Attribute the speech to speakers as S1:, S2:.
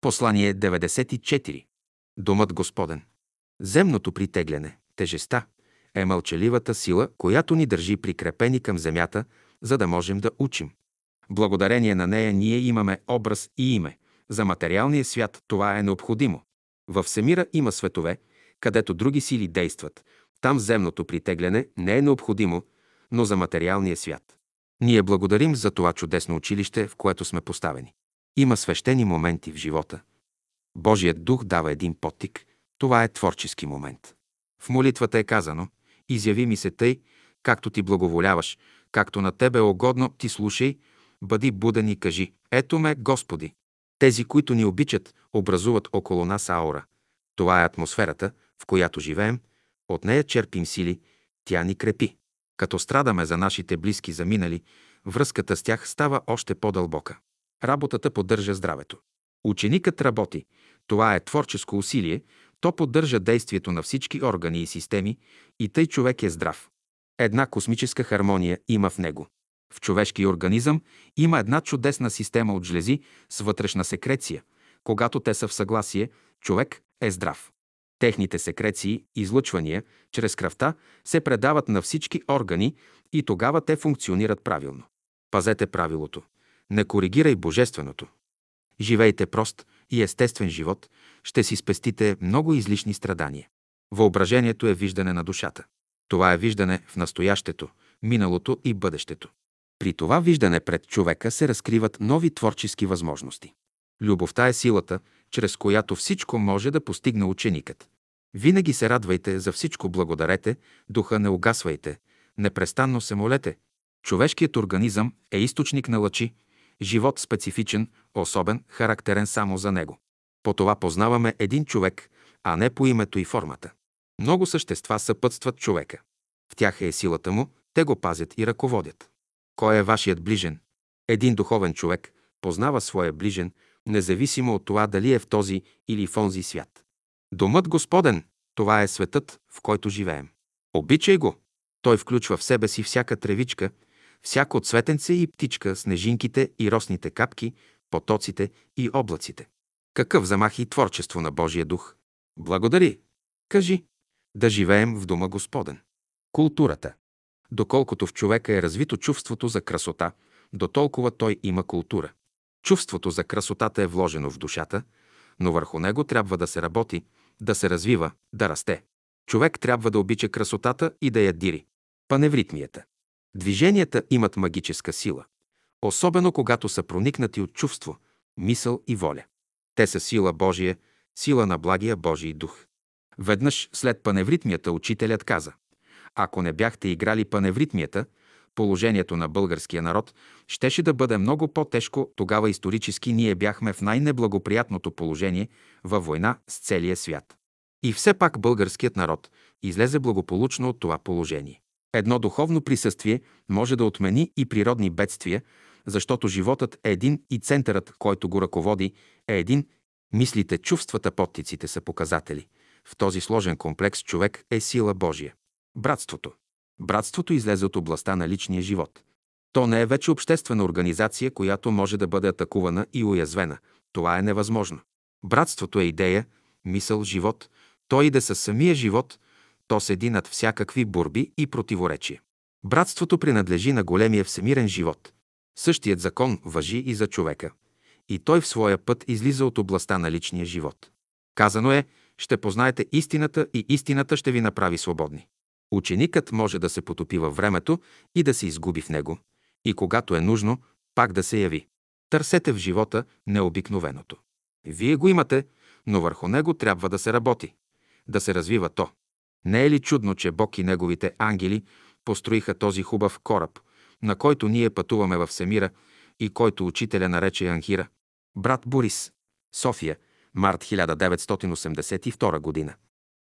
S1: Послание 94. Думът Господен. Земното притегляне, тежеста, е мълчаливата сила, която ни държи прикрепени към земята, за да можем да учим. Благодарение на нея ние имаме образ и име. За материалния свят това е необходимо. В всемира има светове, където други сили действат. Там земното притегляне не е необходимо, но за материалния свят. Ние благодарим за това чудесно училище, в което сме поставени. Има свещени моменти в живота. Божият дух дава един подтик. Това е творчески момент. В молитвата е казано «Изяви ми се тъй, както ти благоволяваш, както на тебе е угодно, ти слушай, бъди буден и кажи «Ето ме, Господи». Тези, които ни обичат, образуват около нас аура. Това е атмосферата, в която живеем, от нея черпим сили, тя ни крепи. Като страдаме за нашите близки заминали, връзката с тях става още по-дълбока. Работата поддържа здравето. Ученикът работи. Това е творческо усилие. То поддържа действието на всички органи и системи и тъй човек е здрав. Една космическа хармония има в него. В човешкия организъм има една чудесна система от жлези с вътрешна секреция. Когато те са в съгласие, човек е здрав. Техните секреции, излъчвания, чрез кръвта, се предават на всички органи и тогава те функционират правилно. Пазете правилото. Не коригирай божественото. Живейте прост и естествен живот, ще си спестите много излишни страдания. Въображението е виждане на душата. Това е виждане в настоящето, миналото и бъдещето. При това виждане пред човека се разкриват нови творчески възможности. Любовта е силата, чрез която всичко може да постигне ученикът. Винаги се радвайте, за всичко благодарете, духа не угасвайте, непрестанно се молете. Човешкият организъм е източник на лъчи, живот специфичен, особен, характерен само за него. По това познаваме един човек, а не по името и формата. Много същества съпътстват човека. В тях е силата му, те го пазят и ръководят. Кой е вашият ближен? Един духовен човек познава своя ближен, независимо от това дали е в този или в онзи свят. Домът Господен – това е светът, в който живеем. Обичай го. Той включва в себе си всяка тревичка, всяко цветенце и птичка, снежинките и росните капки, потоците и облаците. Какъв замах и творчество на Божия дух! Благодари! Кажи! Да живеем в Дома Господен. Културата. Доколкото в човека е развито чувството за красота, до толкова той има култура. Чувството за красотата е вложено в душата, но върху него трябва да се работи, да се развива, да расте. Човек трябва да обича красотата и да я дири. Паневритмията. Движенията имат магическа сила, особено когато са проникнати от чувство, мисъл и воля. Те са сила Божия, сила на благия Божий дух. Веднъж след паневритмията учителят каза Ако не бяхте играли паневритмията, положението на българския народ щеше да бъде много по-тежко. Тогава исторически ние бяхме в най-неблагоприятното положение във война с целия свят. И все пак българският народ излезе благополучно от това положение. Едно духовно присъствие може да отмени и природни бедствия, защото животът е един и центърът, който го ръководи, е един. Мислите, чувствата, подтиците са показатели. В този сложен комплекс човек е сила Божия. Братството. Братството излезе от областта на личния живот. То не е вече обществена организация, която може да бъде атакувана и уязвена. Това е невъзможно. Братството е идея, мисъл, живот. Той иде със самия живот, то седи над всякакви борби и противоречия. Братството принадлежи на големия всемирен живот. Същият закон въжи и за човека. И той в своя път излиза от областта на личния живот. Казано е, ще познаете истината и истината ще ви направи свободни. Ученикът може да се потопи във времето и да се изгуби в него, и когато е нужно, пак да се яви. Търсете в живота необикновеното. Вие го имате, но върху него трябва да се работи, да се развива то. Не е ли чудно, че Бог и неговите ангели построиха този хубав кораб, на който ние пътуваме в Всемира и който учителя нарече Анхира? Брат Борис, София, март 1982 година.